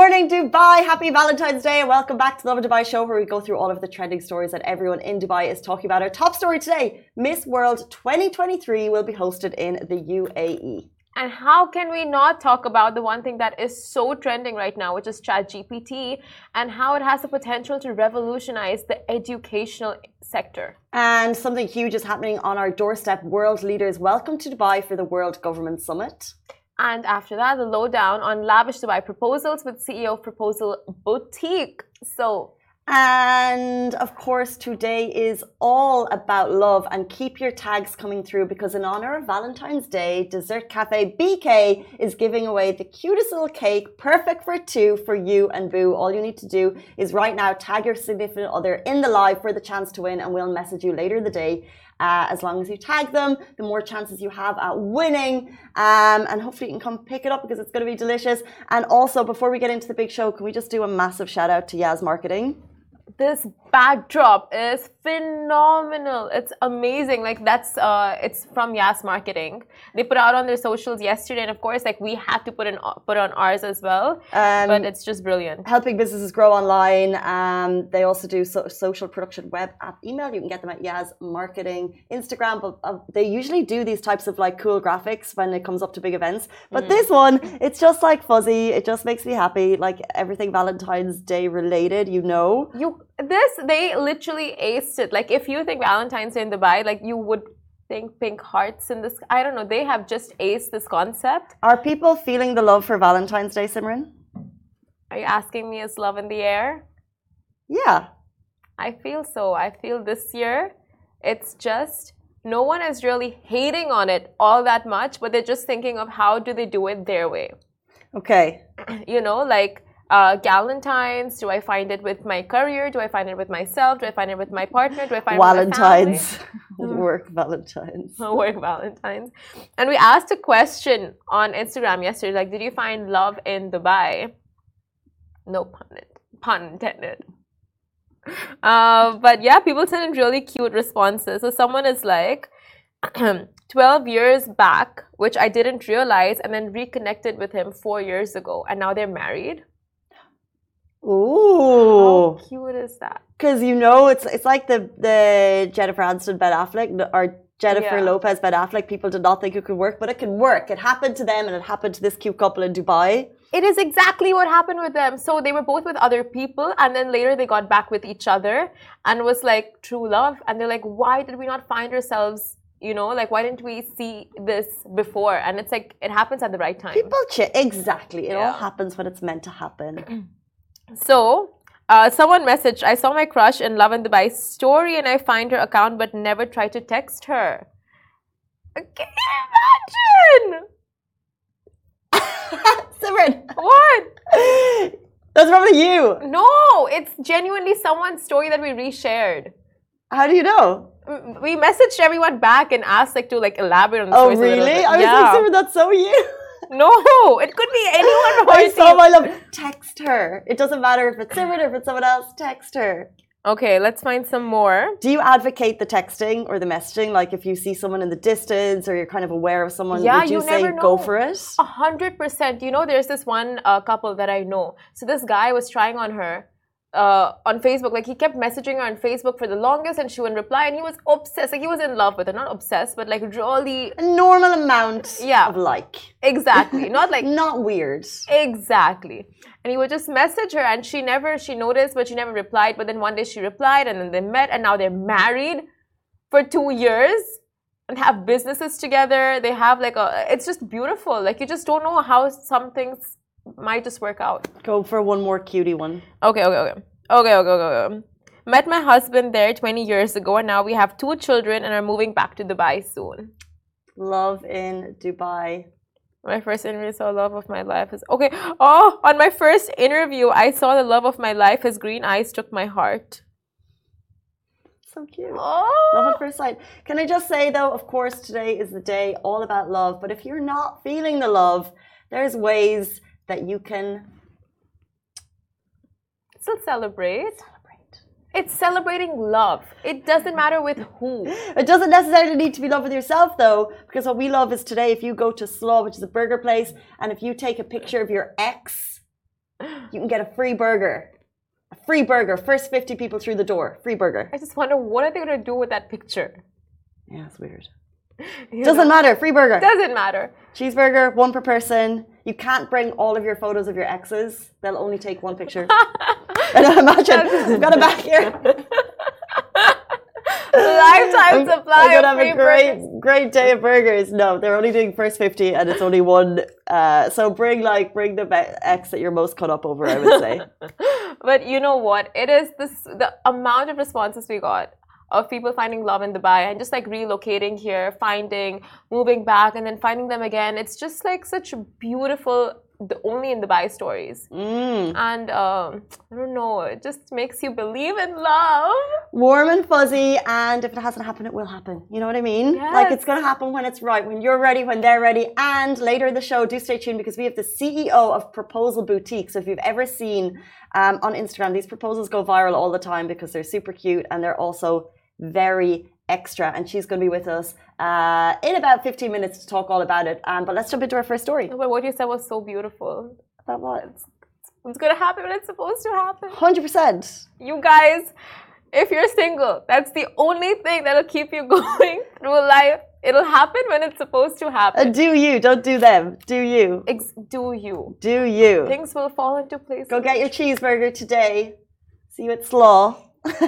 morning, Dubai. Happy Valentine's Day, and welcome back to the Lovin Dubai show, where we go through all of the trending stories that everyone in Dubai is talking about. Our top story today Miss World 2023 will be hosted in the UAE. And how can we not talk about the one thing that is so trending right now, which is ChatGPT, and how it has the potential to revolutionize the educational sector? And something huge is happening on our doorstep. World leaders welcome to Dubai for the World Government Summit. And after that, the lowdown on lavish Dubai proposals with CEO of Proposal Boutique. So and of course, today is all about love. And keep your tags coming through because, in honor of Valentine's Day, Dessert Cafe BK is giving away the cutest little cake, perfect for two for you and Boo. All you need to do is right now tag your significant other in the live for the chance to win, and we'll message you later in the day. Uh, as long as you tag them, the more chances you have at winning. Um, and hopefully you can come pick it up because it's going to be delicious. And also, before we get into the big show, can we just do a massive shout out to Yas Marketing? this backdrop is phenomenal. It's amazing. Like that's uh, it's from Yas Marketing. They put out on their socials yesterday, and of course, like we had to put in put on ours as well. Um, but it's just brilliant. Helping businesses grow online. Um, they also do so social production, web app, email. You can get them at Yas Marketing, Instagram. But uh, they usually do these types of like cool graphics when it comes up to big events. But mm. this one, it's just like fuzzy. It just makes me happy. Like everything Valentine's Day related, you know. You this they literally aced it. Like if you think Valentine's Day in Dubai, like you would think pink hearts in this. I don't know. They have just aced this concept. Are people feeling the love for Valentine's Day, Simran? Are you asking me is love in the air? Yeah. I feel so. I feel this year it's just no one is really hating on it all that much, but they're just thinking of how do they do it their way. Okay. You know, like uh, Galentine's? Do I find it with my career? Do I find it with myself? Do I find it with my partner? Do I find Valentine's. it with my Work Valentine's. Work Valentine's. And we asked a question on Instagram yesterday, like, did you find love in Dubai? No pun, pun intended. Uh, but yeah, people send in really cute responses. So someone is like, 12 years back, which I didn't realize, and then reconnected with him four years ago, and now they're married. Ooh, how cute is that? Because you know, it's it's like the the Jennifer Aniston Ben Affleck or Jennifer yeah. Lopez Ben Affleck. People did not think it could work, but it can work. It happened to them, and it happened to this cute couple in Dubai. It is exactly what happened with them. So they were both with other people, and then later they got back with each other, and was like true love. And they're like, why did we not find ourselves you know like why didn't we see this before and it's like it happens at the right time people ch- exactly it yeah. all happens when it's meant to happen So, uh, someone messaged, I saw my crush in Lovin Dubai story and I find her account but never try to text her. Can you imagine? Simran. What? That's probably you. No, it's genuinely someone's story that we reshared. How do you know? We messaged everyone back and asked like to like elaborate on the oh, story. Oh really? I was yeah. like, Simran, that's so you. No, it could be anyone. I saw my love. Text her. It doesn't matter if it's Simran or if it's someone else. Text her. Okay, let's find some more. Do you advocate the texting or the messaging? Like if you see someone in the distance or you're kind of aware of someone, yeah, would you, you say go for it? A hundred percent. You know, there's this one uh, couple that I know. So this guy was trying on her uh, on Facebook. Like he kept messaging her on Facebook for the longest, and she wouldn't reply. And he was obsessed. Like he was in love with her, not obsessed, but like really a normal amount. Yeah. of like exactly, not like not weird. Exactly. And he would just message her, and she never she noticed, but she never replied. But then one day she replied, and then they met, and now they're married for two years and have businesses together. They have like a. It's just beautiful. Like you just don't know how some things might just work out. Go for one more cutie one. Okay, okay, okay. Okay, okay, okay, okay. Met my husband there 20 years ago, and now we have two children and are moving back to Dubai soon. Love in Dubai. My first interview saw love of my life is okay. Oh, on my first interview, I saw the love of my life. His green eyes took my heart. So cute. Oh. Love at first sight. Can I just say though, of course, today is the day all about love. But if you're not feeling the love, there's ways that you can still celebrate. Celebrate. It's celebrating love. It doesn't matter with who. It doesn't necessarily need to be love with yourself, though, because what we love is today if you go to Slaw, which is a burger place, and if you take a picture of your ex you can get a free burger. A free burger. First 50 people through the door. Free burger. I just wonder what are they gonna do with that picture? Yeah, it's weird. You Doesn't know? matter. Free burger. Doesn't matter. Cheeseburger, one per person. You can't bring all of your photos of your exes. They'll only take one picture. and imagine, I've got a back here. Lifetime supply I'm gonna have a great, burgers. great day of burgers. No, they're only doing first fifty, and it's only one. Uh, so bring like bring the ex that you're most cut up over. I would say. But you know what? It is this the amount of responses we got of people finding love in Dubai and just like relocating here, finding, moving back, and then finding them again. It's just like such beautiful, the only in Dubai stories. Mm. And um, I don't know, it just makes you believe in love. Warm and fuzzy, and if it hasn't happened, it will happen. You know what I mean? Like it's gonna happen when it's right, when you're ready, when they're ready. And later in the show, do stay tuned because we have the CEO of Proposal Boutique. So if you've ever seen um, on Instagram, these proposals go viral all the time because they're super cute and they're also very extra. And she's going to be with us uh, in about 15 minutes to talk all about it. Um, but let's jump into our first story. But what you said was so beautiful. About what? It's gonna happen when it's supposed to happen. 100%. You guys, if you're single, that's the only thing that'll keep you going through life. It'll happen when it's supposed to Uh, happen. do you, don't do them. Do you. Ex- do you? Do you. Things will fall into place. Go get your cheeseburger today. See you at Slaw.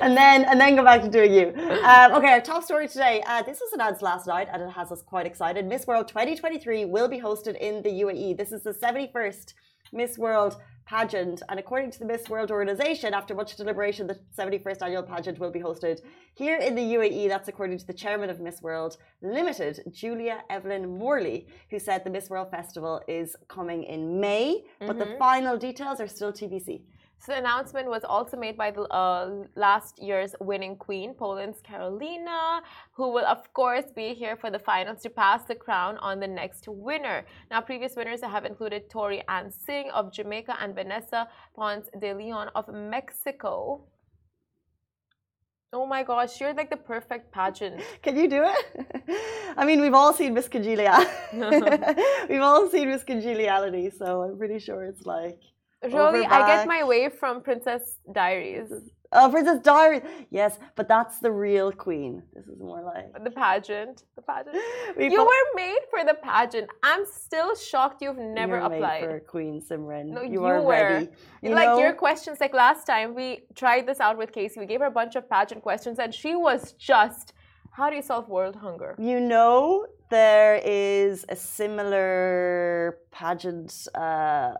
and then and then go back to doing you. Um, okay, our top story today. Uh, this was announced last night, and it has us quite excited. Miss World 2023 will be hosted in the UAE. This is the 71st Miss World pageant, and according to the Miss World organization, after much deliberation, the 71st annual pageant will be hosted here in the UAE. That's according to the chairman of Miss World Limited, Julia Evelyn Morley, who said the Miss World Festival is coming in May, but the final details are still TBC. So the announcement was also made by the uh, last year's winning queen, Poland's Karolina, who will of course be here for the finals to pass the crown on the next winner. Now, previous winners have included Toni-Ann Singh of Jamaica and Vanessa Ponce de Leon of Mexico. Oh my gosh, you're like the perfect pageant. Can you do it? I mean, we've all seen Miss Congeniality. we've all seen Miss Congeniality, so I'm pretty sure it's like. Really, I get my way from Princess Diaries, Oh, Princess Diaries. Yes, but that's the real queen. This is more like. the pageant. The pageant. We You were made for the pageant. I'm still shocked you've never You're made applied. for Queen Simran. No, you, you are were. ready. You like know, your questions, like last time we tried this out with Casey. We gave her a bunch of pageant questions, and she was just, "How do you solve world hunger?" You know, there is a similar pageant. Uh,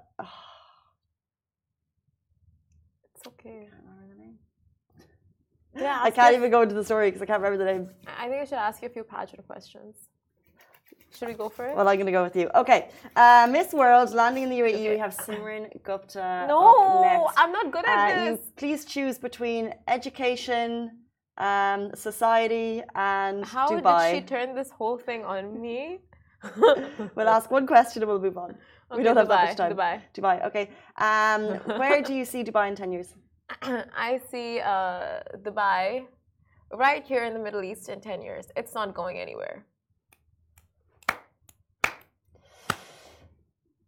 It's okay. can't remember the name. Yeah, I can't us- even go into the story because I can't remember the name. I think I should ask you a few pageant questions. Should we go for it? Well, I'm going to go with you. Okay. Uh, Miss World, landing in the UAE, we have Simran Gupta. no. I'm not good at Uh, this. you please choose between education, um, society, and How Dubai. did she turn this whole thing on me? We'll ask one question and we'll move on. we don't have that much time. Dubai. Dubai. Okay. Um, where do you see Dubai in ten years? I see uh, Dubai right here in the Middle East in 10 years. It's not going anywhere.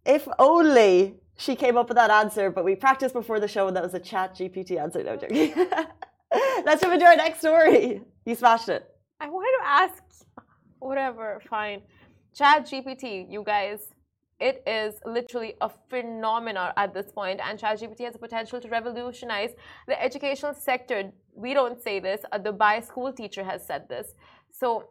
If only she came up with that answer, but we practiced before the show and that was a ChatGPT answer. No joking. Let's jump into our next story. You smashed it. I wanted to ask, whatever, fine. ChatGPT, you guys, it is literally a phenomenon at this point, and ChatGPT has the potential to revolutionize the educational sector. We don't say this, uh, a Dubai school teacher has said this. So,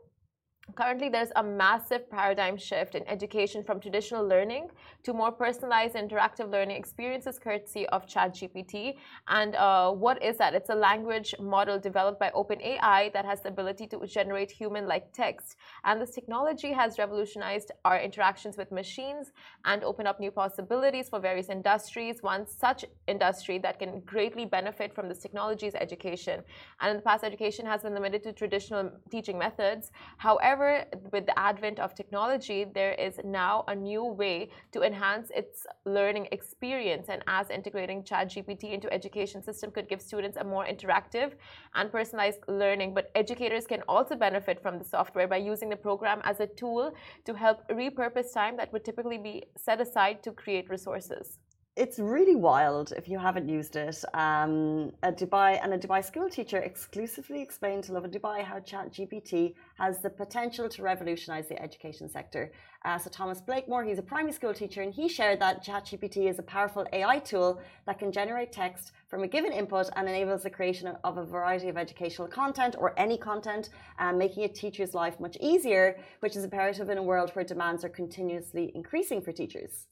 currently, there's a massive paradigm shift in education from traditional learning to more personalized interactive learning experiences courtesy of ChatGPT. And uh, what is that? It's a language model developed by OpenAI that has the ability to generate human like text. And this technology has revolutionized our interactions with machines and opened up new possibilities for various industries. One such industry that can greatly benefit from this technology is education. And in the past, education has been limited to traditional teaching methods. However, However, with the advent of technology, there is now a new way to enhance its learning experience. And as integrating ChatGPT into education system could give students a more interactive and personalized learning. But educators can also benefit from the software by using the program as a tool to help repurpose time that would typically be set aside to create resources it's really wild if you haven't used it. Um, a Dubai and a Dubai school teacher exclusively explained to Lovin Dubai how ChatGPT has the potential to revolutionize the education sector. Uh, so Thomas Blakemore, he's a primary school teacher, and he shared that ChatGPT is a powerful AI tool that can generate text from a given input and enables the creation of a variety of educational content or any content, um, making a teacher's life much easier, which is imperative in a world where demands are continuously increasing for teachers.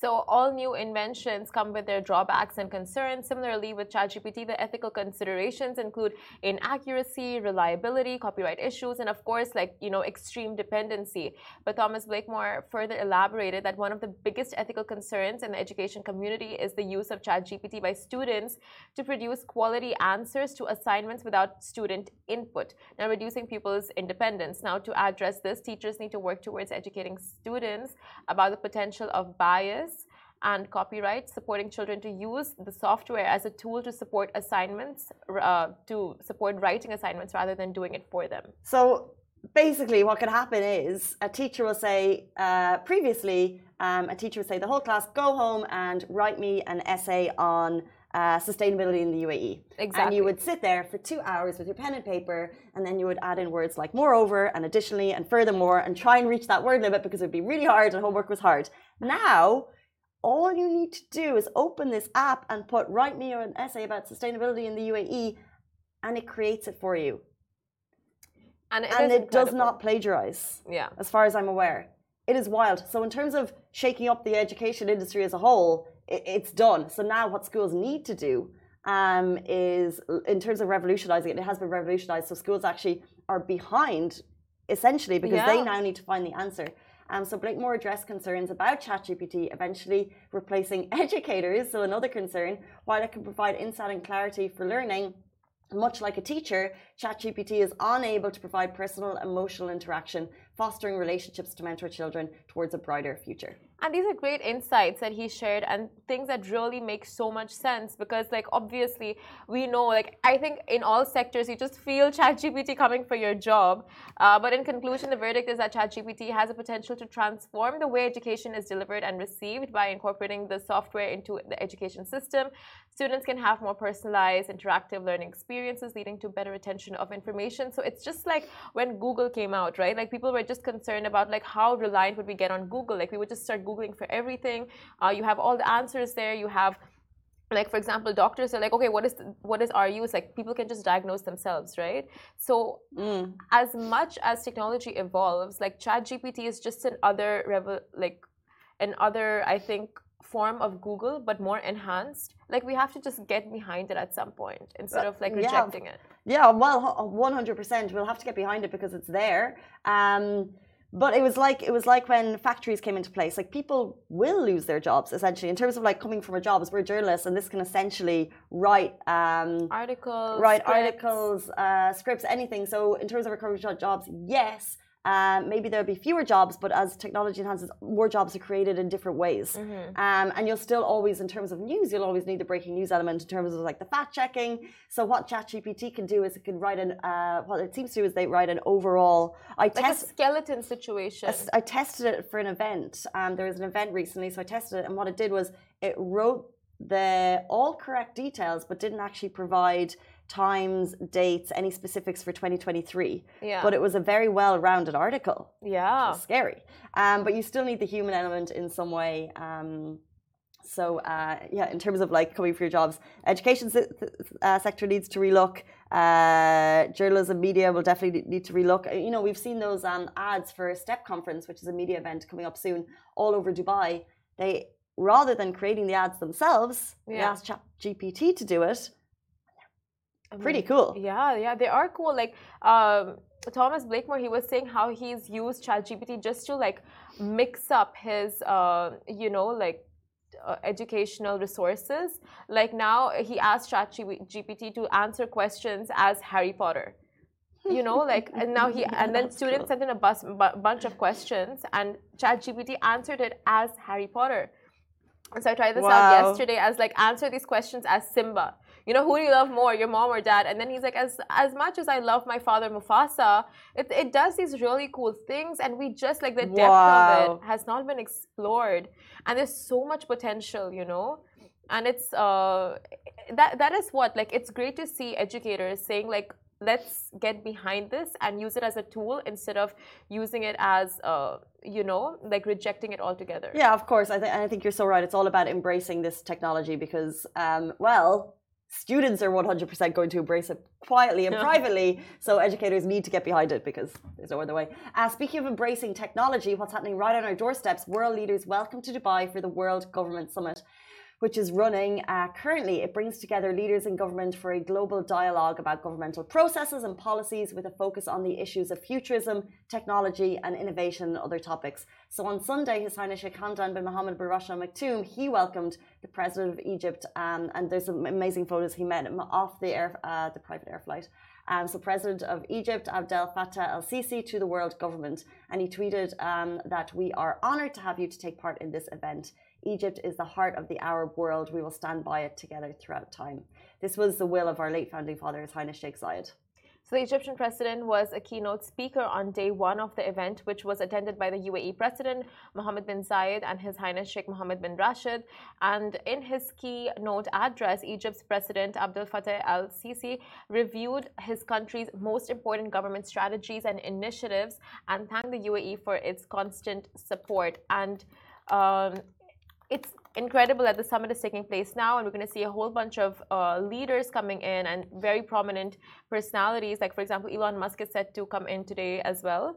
So all new inventions come with their drawbacks and concerns. Similarly, with ChatGPT, the ethical considerations include inaccuracy, reliability, copyright issues, and of course, like you know, extreme dependency. But Thomas Blakemore further elaborated that one of the biggest ethical concerns in the education community is the use of ChatGPT by students to produce quality answers to assignments without student input, now reducing pupils' independence. Now, to address this, teachers need to work towards educating students about the potential of bias and copyright, supporting children to use the software as a tool to support assignments, uh, to support writing assignments rather than doing it for them. So basically, what can happen is a teacher will say, uh, previously, um, a teacher would say, the whole class, go home and write me an essay on uh, sustainability in the UAE. Exactly. And you would sit there for two hours with your pen and paper, and then you would add in words like moreover and additionally and furthermore and try and reach that word limit because it would be really hard and homework was hard. Now, all you need to do is open this app and put write me an essay about sustainability in the UAE and it creates it for you. And it, and it does not plagiarize. Yeah. As far as I'm aware. It is wild. So in terms of shaking up the education industry as a whole, it, it's done. So now what schools need to do um, is in terms of revolutionizing it, it has been revolutionized. So schools actually are behind essentially because yeah. they now need to find the answer. Um, so Blakemore addressed concerns about ChatGPT eventually replacing educators, so another concern, while it can provide insight and clarity for learning. Much like a teacher, ChatGPT is unable to provide personal emotional interaction, fostering relationships to mentor children towards a brighter future. And these are great insights that he shared and things that really make so much sense because, like, obviously, we know, like, I think in all sectors, you just feel ChatGPT coming for your job. Uh, but in conclusion, the verdict is that ChatGPT has a potential to transform the way education is delivered and received by incorporating the software into the education system. Students can have more personalized, interactive learning experiences, leading to better retention of information. So it's just like when Google came out, right? Like, people were just concerned about, like, how reliant would we get on Google? Like, we would just start googling for everything uh, you have all the answers there you have like for example doctors are like okay what is what is our use like people can just diagnose themselves right so mm. as much as technology evolves like ChatGPT is just another like another i think form of google but more enhanced. Like we have to just get behind it at some point instead of like rejecting yeah. it. Yeah well 100% we'll have to get behind it because it's there. Um but it was like it was like when factories came into place. Like people will lose their jobs essentially in terms of like coming from a job as we're journalists and this can essentially write um, articles write scripts. articles uh, scripts anything. So in terms of recovering jobs yes um, maybe there'll be fewer jobs, but as technology enhances, more jobs are created in different ways. Mm-hmm. Um, and you'll still always, in terms of news, you'll always need the breaking news element in terms of like the fact checking. So what ChatGPT can do is it can write an, uh, what it seems to do is they write an overall. I like test, a skeleton situation. I tested it for an event. Um, there was an event recently, so I tested it, and what it did was it wrote the all correct details, but didn't actually provide times, dates, any specifics for 2023. Yeah. But it was a very well rounded article. Yeah. Scary. Um, but you still need the human element in some way. Um, so uh, yeah, in terms of like coming for your jobs, education uh, sector needs to relook. Uh, journalism, media will definitely need to relook. Uh, you know, we've seen those um, ads for STEP conference, which is a media event coming up soon, all over Dubai. They rather than creating the ads themselves, yeah. they asked GPT to do it pretty cool. Yeah, yeah, they are cool. Like um, Thomas Blakemore, he was saying how he's used ChatGPT just to like mix up his, uh, you know, like uh, educational resources. Like now, he asked ChatGPT to answer questions as Harry Potter. you know, like and now he and then students sent in a bus, bu- bunch of questions, and ChatGPT answered it as Harry Potter. And so I tried this out Wow. yesterday as like answer these questions as Simba. You know, who do you love more, your mom or dad? And then he's like, as as much as I love my father Mufasa, it, it does these really cool things, and we just like the depth of it has not been explored, and there's so much potential, you know. And it's uh, that that is what like it's great to see educators saying like let's get behind this and use it as a tool instead of using it as uh, you know like rejecting it altogether. Yeah, of course. I, th- I think you're so right. It's all about embracing this technology because, um, well, students are 100% going to embrace it quietly and privately. So educators need to get behind it because there's no other way. Uh, speaking of embracing technology, what's happening right on our doorsteps, world leaders welcome to Dubai for the World Government Summit. Which is running uh, currently. It brings together leaders in government for a global dialogue about governmental processes and policies with a focus on the issues of futurism, technology, and innovation and other topics. So on Sunday, His Highness Sheikh Hamdan bin Mohammed bin Rashid Al Maktoum, he welcomed the President of Egypt, um, and there's some amazing photos. He met him off the air, uh, the private air flight. Um, so President of Egypt, Abdel Fattah el-Sisi, to the world government, and he tweeted um, that we are honoured to have you to take part in this event. Egypt is the heart of the Arab world. We will stand by it together throughout time. This was the will of our late founding father, His Highness Sheikh Zayed. So the Egyptian president was a keynote speaker on day one of the event, which was attended by the UAE president Mohammed bin Zayed and His Highness Sheikh Mohammed bin Rashid. And in his keynote address, Egypt's president Abdel Fattah al-Sisi reviewed his country's most important government strategies and initiatives, and thanked the UAE for its constant support. And um, it's incredible that the summit is taking place now, and we're going to see a whole bunch of uh, leaders coming in and very prominent personalities. Like, for example, Elon Musk is set to come in today as well.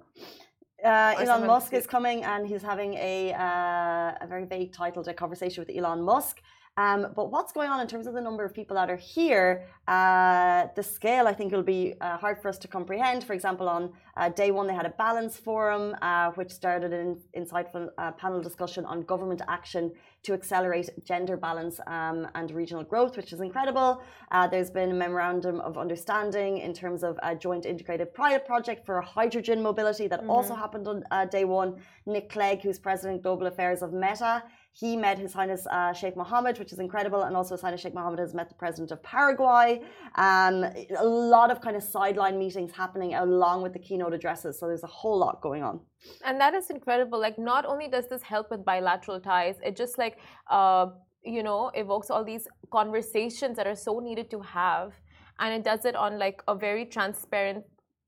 Uh, Elon Musk is coming and he's having a, uh, a very vague titled a conversation with Elon Musk. Um, but what's going on in terms of the number of people that are here? Uh, the scale, I think, will be uh, hard for us to comprehend. For example, on uh, day one, they had a balance forum, uh, which started an insightful uh, panel discussion on government action to accelerate gender balance um, and regional growth, which is incredible. Uh, there's been a memorandum of understanding in terms of a joint integrated pilot project for hydrogen mobility that also happened on uh, day one. Nick Clegg, who's president global affairs of Meta, he met His Highness uh, Sheikh Mohammed, which is incredible, and also His Highness Sheikh Mohammed has met the president of Paraguay. Um, a lot of kind of sideline meetings happening along with the keynote addresses, so there's a whole lot going on. And that is incredible. Like, not only does this help with bilateral ties, it just like, uh, you know, evokes all these conversations that are so needed to have. And it does it on like a very transparent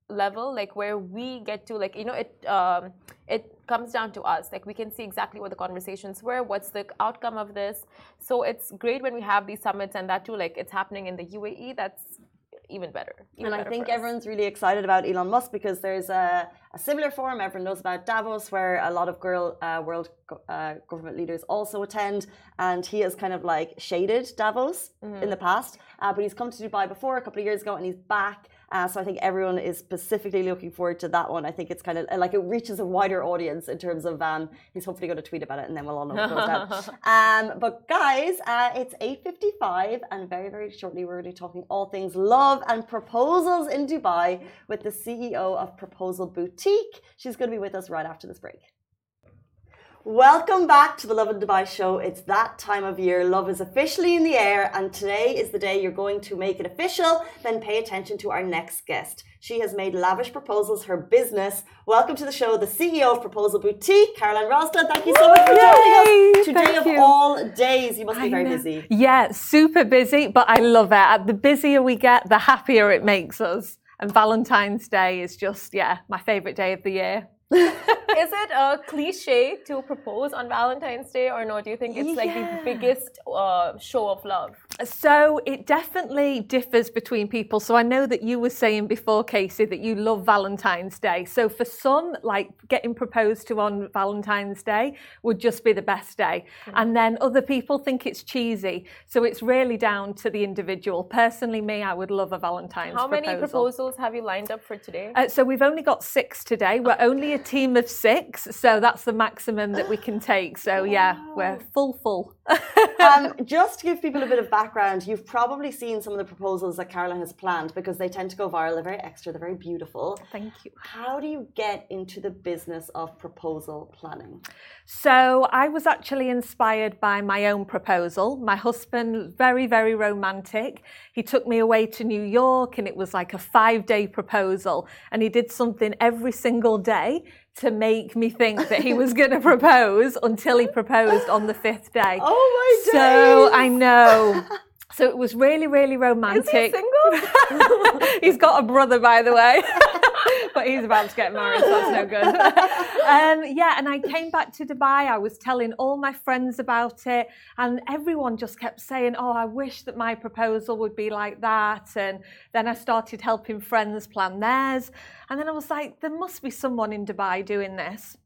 level, like where we get to like, you know, it um, it comes down to us. Like we can see exactly what the conversations were, what's the outcome of this. So it's great when we have these summits and that too, like it's happening in the UAE. That's even better. even and I think everyone's really excited about Elon Musk because there's a, a similar forum everyone knows about Davos, where a lot of girl uh, world uh, government leaders also attend, and he has kind of like shaded Davos Mm-hmm. in the past, uh, but he's come to Dubai before a couple of years ago, and he's back. Uh, so I think everyone is specifically looking forward to that one. I think it's kind of like it reaches a wider audience in terms of um, he's hopefully going to tweet about it, and then we'll all know what goes down. Um, but guys, uh, it's 8.55 and very, very shortly we're going to be talking all things love and proposals in Dubai with the CEO of Proposal Boutique. She's going to be with us right after this break. Welcome back to the Lovin Dubai show. It's that time of year. Love is officially in the air, and today is the day you're going to make it official. Then pay attention to our next guest. She has made lavish proposals her business. Welcome to the show, the CEO of Proposal Boutique, Caroline Rostad. Thank you so much for joining us. Today thank of you. all days, you must be I very know. busy. Yeah, super busy, but I love it. The busier we get, the happier it makes us. And Valentine's Day is just, yeah, my favorite day of the year. Is it a cliche to propose on Valentine's Day, or no? Do you think it's like the biggest uh, show of love? So it definitely differs between people. So I know that you were saying before, Casey, that you love Valentine's Day. So for some, like getting proposed to on Valentine's Day would just be the best day. And then other people think it's cheesy. So it's really down to the individual. Personally, me, I would love a Valentine's Day. How many proposals have you lined up for today? Uh, so we've only got six today. We're only a team of six, so that's the maximum that we can take. So yeah, we're full full. um, just to give people a bit of background, you've probably seen some of the proposals that Caroline has planned because they tend to go viral. They're very extra, they're very beautiful. Thank you. How do you get into the business of proposal planning? So I was actually inspired by my own proposal. My husband very, very romantic. He took me away to New York and it was like a five day proposal. And he did something every single day to make me think that he was going to propose until he proposed on the fifth day. Oh my god! So days. I know. So it was really, really romantic. Is he single? he's got a brother, by the way. but he's about to get married, so that's no good. um, yeah, and I came back to Dubai. I was telling all my friends about it, and everyone just kept saying, Oh, I wish that my proposal would be like that. And then I started helping friends plan theirs. And then I was like, There must be someone in Dubai doing this.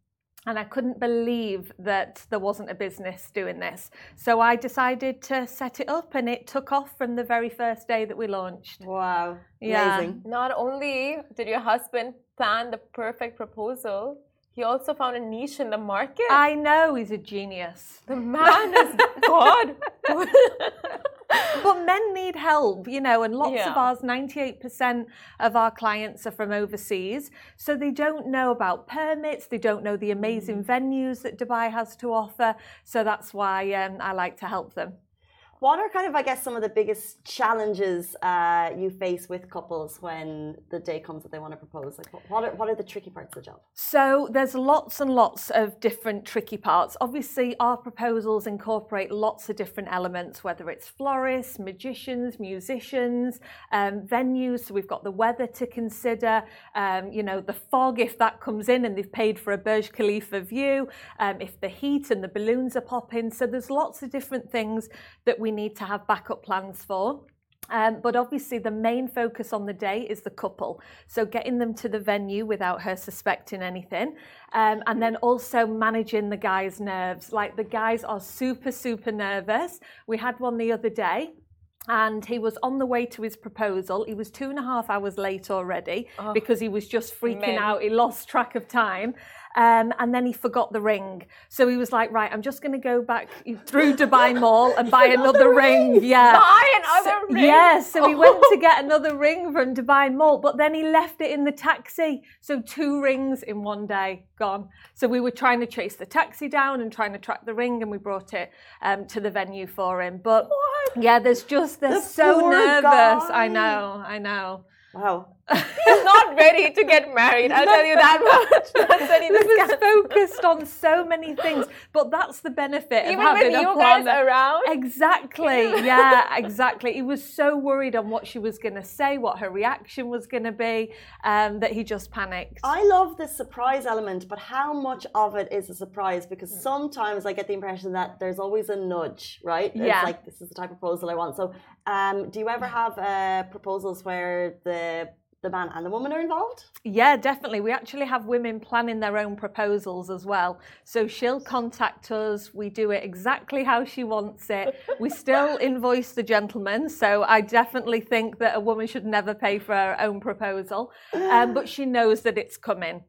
And I couldn't believe that there wasn't a business doing this. So I decided to set it up, and it took off from the very first day that we launched. Wow. Yeah. Amazing. Not only did your husband plan the perfect proposal, he also found a niche in the market. I know he's a genius. the man is God. But men need help, you know, and lots of ours, 98% of our clients are from overseas. So they don't know about permits, they don't know the amazing venues that Dubai has to offer. So that's why um, I like to help them. What are kind of, I guess, some of the biggest challenges uh, you face with couples when the day comes that they want to propose? Like, what- are, what are the tricky parts of the job? So there's lots and lots of different tricky parts. Obviously, our proposals incorporate lots of different elements, whether it's florists, magicians, musicians, um, venues. So we've got the weather to consider, um, you know, the fog if that comes in and they've paid for a Burj Khalifa view, um, if the heat and the balloons are popping. So there's lots of different things that we need to have backup plans for. Um, but obviously, the main focus on the day is the couple. So, getting them to the venue without her suspecting anything. Um, and then also managing the guys' nerves. Like, the guys are super, super nervous. We had one the other day. And he was on the way to his proposal. He was two and a half hours late already Oh, because he was just freaking men. out. He lost track of time. Um, and then he forgot the ring. So he was like, right, I'm just going to go back through Dubai Mall and buy another ring. Yeah. Buy another So- ring. Yeah, so he went to get another ring from Dubai Mall, but then he left it in the taxi. So two rings in one day gone. So we were trying to chase the taxi down and trying to track the ring, and we brought it um, to the venue for him. But yeah, there's just they're The so nervous. I know, I know. Wow. He's not ready to get married. I'll tell you that much. That's when he He was was focused on so many things, but that's the benefit Even of having with a you plan. guys around. Exactly. Yeah, exactly. He was so worried on what she was going to say, what her reaction was going to be, um, that he just panicked. I love the surprise element, but how much of it is a surprise? Because Hmm. sometimes I get the impression that there's always a nudge, right? Yeah. Like, this is the type of proposal I want. So, um, do you ever have uh, proposals where the the man and the woman are involved? Yeah, definitely. We actually have women planning their own proposals as well. So she'll contact us. We do it exactly how she wants it. We still invoice the gentleman. So I definitely think that a woman should never pay for her own proposal. Um, but she knows that it's coming.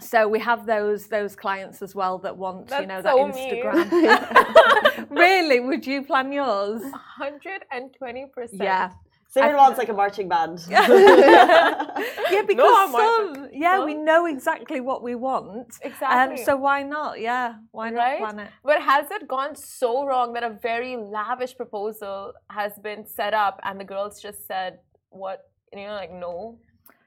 So we have those those clients as well that want, you know, that so. Instagram. really? Would you plan yours? 120%. Yeah. Simon I- wants like a marching band. Yeah, because Martha. some, yeah, No? we know exactly what we want. Exactly. Um, so why not? Yeah, why not Right? plan it? But has it gone so wrong that a very lavish proposal has been set up and the girls just said, what? You're like, no.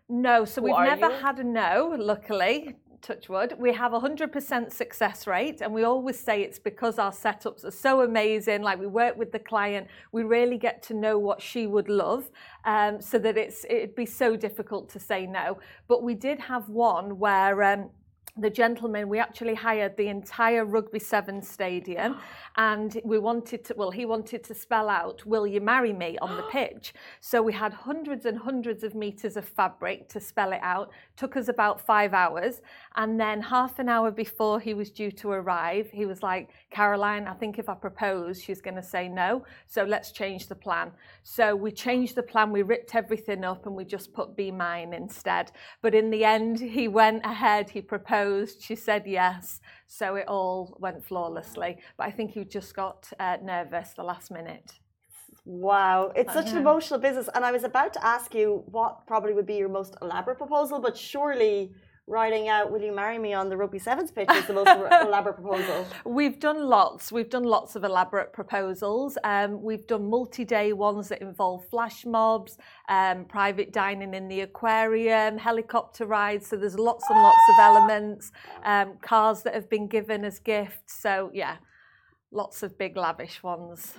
No, so Who we've never you? had a no, luckily. Touch wood. We have a 100% success rate, and we always say it's because our setups are so amazing. Like we work with the client, we really get to know what she would love, um, so that it's it'd be so difficult to say no. But we did have one where. Um, the gentleman, we actually hired the entire Rugby Seven stadium, and we wanted to. Well, he wanted to spell out "Will you marry me?" on the pitch. So we had hundreds and hundreds of meters of fabric to spell it out. Took us about five hours, and then half an hour before he was due to arrive, he was like, "Caroline, I think if I propose, she's going to say no. So let's change the plan." So we changed the plan. We ripped everything up, and we just put "Be mine" instead. But in the end, he went ahead. He proposed proposed. She said yes. So it all went flawlessly. But I think he just got uh, nervous the last minute. Wow, it's such an emotional business. And I was about to ask you what probably would be your most elaborate proposal, but surely writing out "Will you marry me" on the rugby sevens pitch is the most elaborate proposal. We've done lots. We've done lots of elaborate proposals. Um, we've done multi-day ones that involve flash mobs, um, private dining in the aquarium, helicopter rides. So there's lots and lots of elements. Um, cars that have been given as gifts. So yeah, lots of big lavish ones.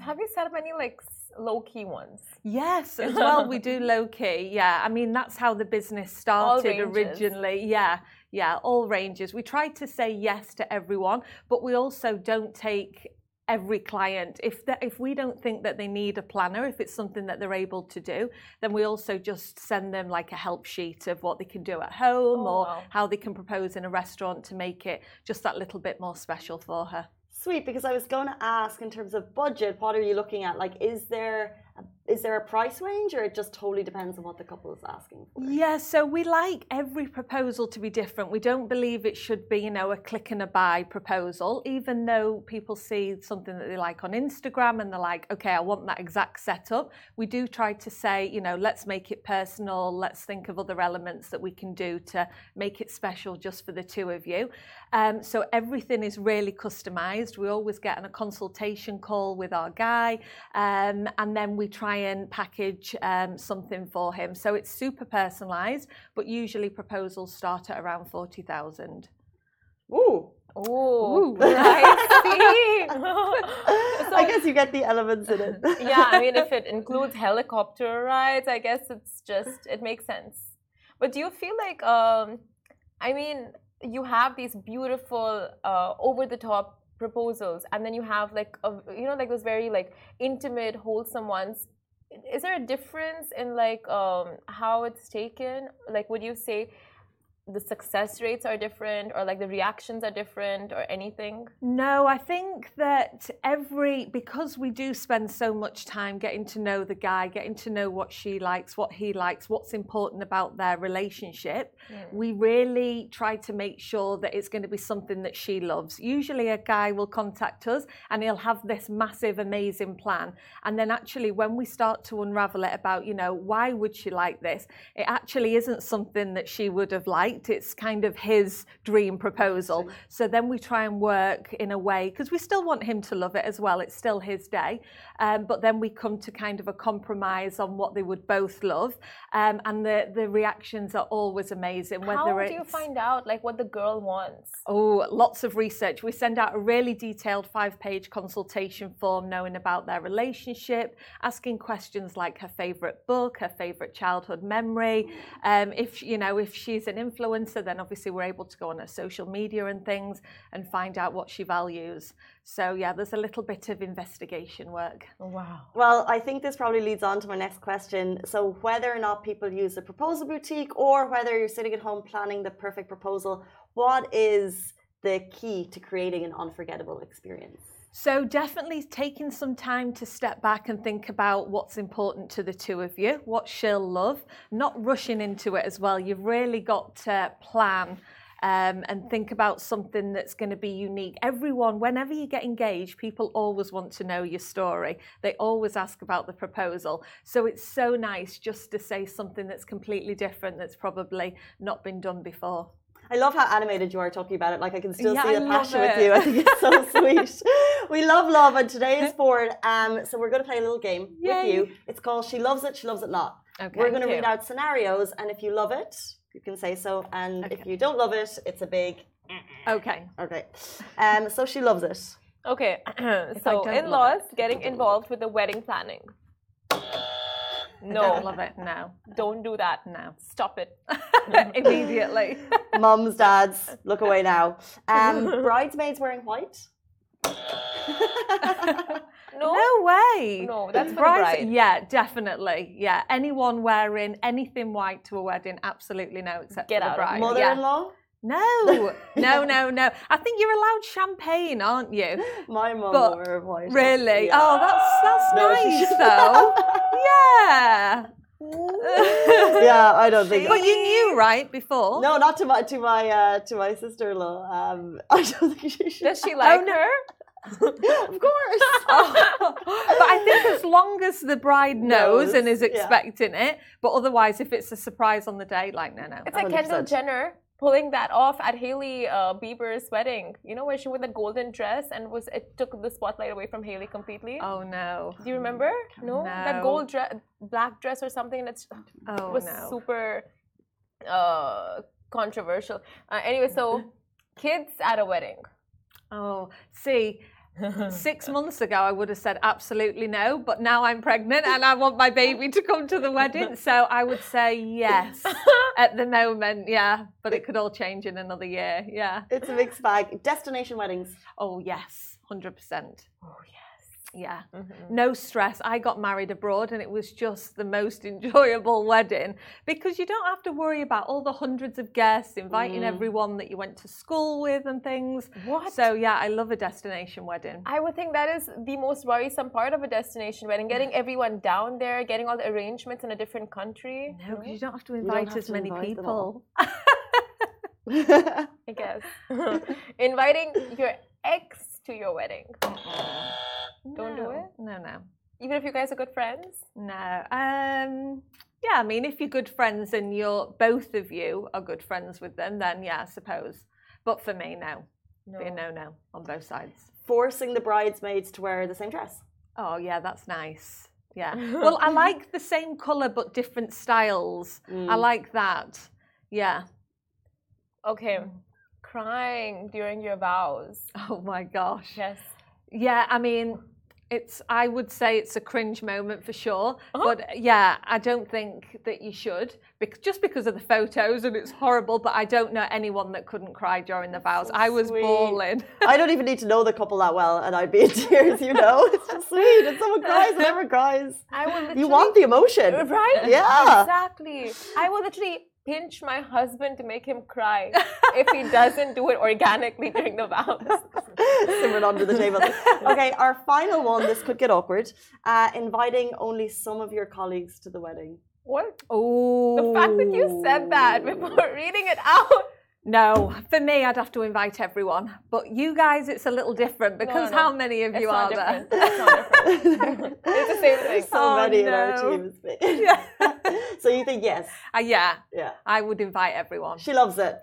Have you set up any like low key ones? Yes, as well. We do low key. Yeah, I mean that's how the business started originally. Yeah, yeah, all ranges. We try to say yes to everyone, but we also don't take every client. If that, if we don't think that they need a planner, if it's something that they're able to do, then we also just send them like a help sheet of what they can do at home Oh, or wow. how they can propose in a restaurant to make it just that little bit more special for her. Sweet, because I was going to ask in terms of budget, what are you looking at? Like, is there is there a price range, or it just totally depends on what the couple is asking for? Yeah, so we like every proposal to be different. We don't believe it should be, you know, a click and a buy proposal, even though people see something that they like on Instagram and they're like, okay, I want that exact setup. We do try to say, you know, let's make it personal. Let's think of other elements that we can do to make it special just for the two of you. Um, so everything is really customized. We always get on a consultation call with our guy, um, and then we try and package um, something for him. So it's super personalized, but usually proposals start at around 40,000. Ooh, Oh, Ooh. I see. I guess you get the elements in it. yeah, I mean, if it includes helicopter rides, I guess it's just it makes sense. But do you feel like, um, I mean, you have these beautiful, uh, over-the-top proposals, and then you have like, a, you know, like those very like intimate, wholesome ones. Is there a difference in like um, how it's taken? Like, would you say the success rates are different, or like the reactions are different, or anything? No, I think that every because we do spend so much time getting to know the guy, getting to know what she likes, what he likes, what's important about their relationship, we really try to make sure that it's going to be something that she loves. Usually a guy will contact us and he'll have this massive amazing plan and then actually when we start to unravel it about, you know, why would she like this? It actually isn't something that she would have liked. It's kind of his dream proposal. So then we try and work in a way because we still want him to love it as well. It's still his day. Um, but then we come to kind of a compromise on what they would both love. Um, and the, the reactions are always amazing. Whether How do you find out like what the girl wants? Oh, lots of research. We send out a really detailed five page consultation form knowing about their relationship, asking questions like her favorite book, her favorite childhood memory. Um, if you know, if she's an influencer, then obviously we're able to go on her social media and things and find out what she values. So yeah, there's a little bit of investigation work. Oh, wow. Well, I think this probably leads on to my next question. So, whether or not people use the proposal boutique or whether you're sitting at home planning the perfect proposal, what is the key to creating an unforgettable experience? So, definitely taking some time to step back and think about what's important to the two of you, what she'll love, not rushing into it as well. You've really got to plan. Um, and think about something that's going to be unique. Everyone, whenever you get engaged, people always want to know your story. They always ask about the proposal. So it's so nice just to say something that's completely different that's probably not been done before. I love how animated you are talking about it. Like I can still Yeah, see I the passion with you. I think it's so sweet. we love love, and today is board. Um, so we're going to play a little game with you. It's called She Loves It, She Loves It Not. Okay. we're going to read out scenarios, and if you love it, you can say so, and if you don't love it, it's a big Okay. okay. Um, so she loves it. Okay, so in laws getting involved with the wedding planning. I No, don't love it. No. don't do that. No. Stop it. Immediately. Mums, dads, look away now. Um, bridesmaids wearing white. No, No way. No, that's for the Brides- bride. Yeah, definitely. Yeah, anyone wearing anything white to a wedding, absolutely no, except Get for the out bride. Mother-in-law. No, no, no, no. I think you're allowed champagne, aren't you? My mum But wore white. Really? Yeah. Oh, that's that's No, nice should- though. yeah. yeah, I don't think. But you knew, right, before? No, not to my to my uh, to my sister-in-law. Um, I don't think she should. Does she like no. her? of course. but I think as long as the bride knows, Knows, and is yeah. expecting it, but otherwise, if it's a surprise on the day, like no, no. It's like Kendall 100%. Jenner pulling that off at Hailey uh, Bieber's wedding. You know where she wore the golden dress and was it took the spotlight away from Hailey completely. Oh no. Do you remember? No, that gold dress, black dress or something that's Oh was no. super uh, controversial. Uh, anyway, so kids at a wedding. Oh, see. Six months ago, I would have said absolutely no, but now I'm pregnant and I want my baby to come to the wedding. So I would say yes at the moment, yeah. But it could all change in another year, yeah. it's a mixed bag. Destination weddings. Oh, yes, 100%. Oh yes. Yeah. Mhm. No stress. I got married abroad and it was just the most enjoyable wedding because you don't have to worry about all the hundreds of guests, inviting Mm. everyone that you went to school with and things. What? So, yeah, I love a destination wedding. I would think that is the most worrisome part of a destination wedding, getting everyone down there, getting all the arrangements in a different country. No, because you don't have to invite have as to many invite people. I guess. Inviting your ex to your wedding. Don't do it? No, no, Even if you guys are good friends? no. Um, yeah, I mean, if you're good friends and you're both of you are good friends with them, then yeah, I suppose. But for me, no, No. be a no-no on both sides. Forcing the bridesmaids to wear the same dress. Oh yeah, that's nice. Yeah. well, I like the same color but different styles. Mm. I like that. Yeah. Okay. Crying during your vows. Oh my gosh. Yes. Yeah, I mean, it's. I would say it's a cringe moment for sure. Uh-huh. But yeah, I don't think that you should, bec- just because of the photos and it's horrible. But I don't know anyone that couldn't cry during the vows. so I was sweet. bawling. I don't even need to know the couple that well, and I'd be in tears. You know, it's just sweet. And someone cries, and never cries. I will literally. You want the emotion, Right? Yeah. Exactly. I will literally pinch my husband to make him cry if he doesn't do it organically during the vows. Simmered under the table. Okay, our final one. This could get awkward. Uh, inviting only some of your colleagues to the wedding. What? Oh. The fact that you said that before reading it out. No, for me, I'd have to invite everyone. But you guys, it's a little different because no. how many of It's you not are there? It's not different. it's the same thing. So Oh, many in our no. teams. Yeah. so you think yes? Uh, yeah, Yeah. I would invite everyone. She loves it.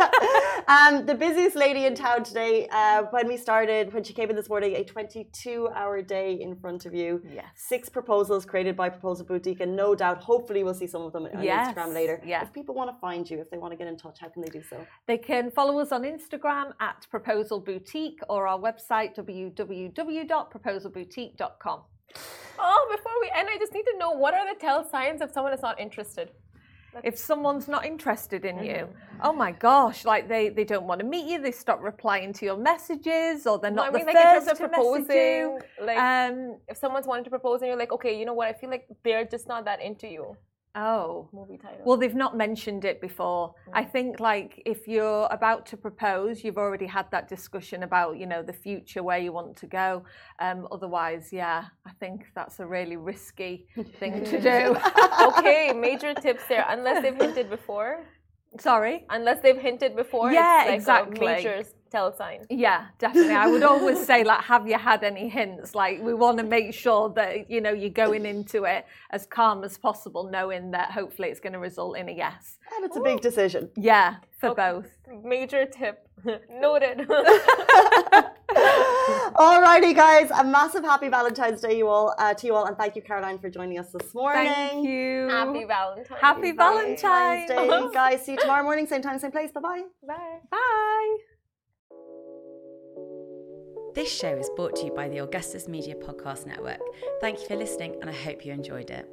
um, the busiest lady in town today, uh, when we started, when she came in this morning, a 22 hour day in front of you. Yes. Six proposals created by Proposal Boutique, and no doubt, hopefully, we'll see some of them on Yes, Instagram later. yeah. If people want to find you, if they want to get in touch, how can they do so? They can follow us on Instagram at Proposal Boutique or our website www.proposalboutique.com. Oh, before we end, I just need to know what are the tell signs if someone is not interested? If someone's not interested in you, Mm-hmm. oh my gosh, like they, they don't want to meet you, they stop replying to your messages, or they're No, not I mean, the like in terms first of message you. proposing, like Um, if someone's wanting to propose and you're like, okay, you know what? I feel like they're just not that into you. Oh, Movie title. Well, they've not mentioned it before. I Mm. think like if you're about to propose, you've already had that discussion about you know the future where you want to go. Um, otherwise, yeah, I think that's a really risky thing to do. okay, major tips there. Unless they've hinted before. Sorry. Unless they've hinted before. Yeah, it's like exactly. A major tell sign. Yeah, definitely. I would always say like, have you had any hints? Like, we want to make sure that you know you're going into it as calm as possible, knowing that hopefully it's going to result in a yes. And it's a big decision. Yeah, for Okay. both. Major tip. Noted. Alrighty, guys, a massive happy Valentine's Day, you all, uh, to you all, and thank you, Karolina, for joining us this morning. Thank you. Happy Valentine's. Happy Valentine's. Day, guys. See you tomorrow morning, same time, same place. Bye bye. Bye. Bye. This show is brought to you by the Augustus Media Podcast Network. Thank you for listening, and I hope you enjoyed it.